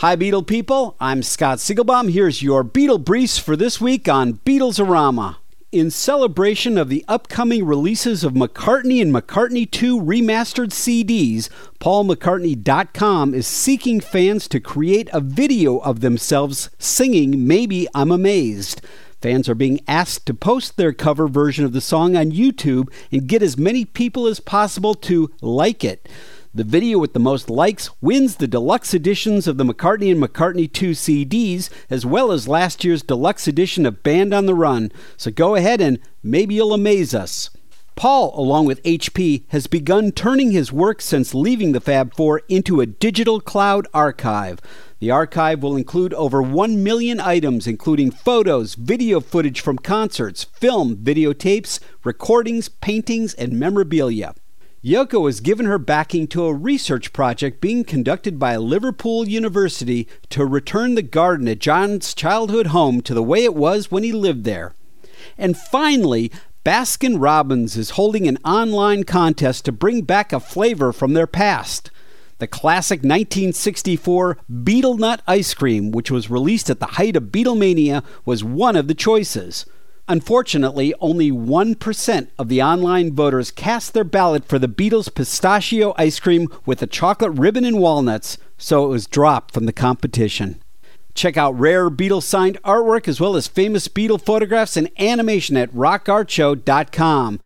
Hi, Beatle people. I'm Scott Siegelbaum. Here's your Beatle Briefs for this week on Beatlesarama. In celebration of the upcoming releases of McCartney and McCartney 2 remastered CDs, PaulMcCartney.com is seeking fans to create a video of themselves singing Maybe I'm Amazed. Fans are being asked to post their cover version of the song on YouTube and get as many people as possible to like it. The video with the most likes wins the deluxe editions of the McCartney and McCartney 2 CDs, as well as last year's deluxe edition of Band on the Run. So go ahead and maybe you'll amaze us. Paul, along with HP, has begun turning his work since leaving the Fab Four into a digital cloud archive. The archive will include over 1 million items, including photos, video footage from concerts, film, videotapes, recordings, paintings, and memorabilia. Yoko has given her backing to a research project being conducted by Liverpool University to return the garden at John's childhood home to the way it was when he lived there. And finally, Baskin Robbins is holding an online contest to bring back a flavor from their past. The classic 1964 Beatle Nut ice cream, which was released at the height of Beatlemania, was one of the choices. Unfortunately, only 1% of the online voters cast their ballot for the Beatles pistachio ice cream with a chocolate ribbon and walnuts, so it was dropped from the competition. Check out rare Beatles signed artwork as well as famous Beatle photographs and animation at rockartshow.com.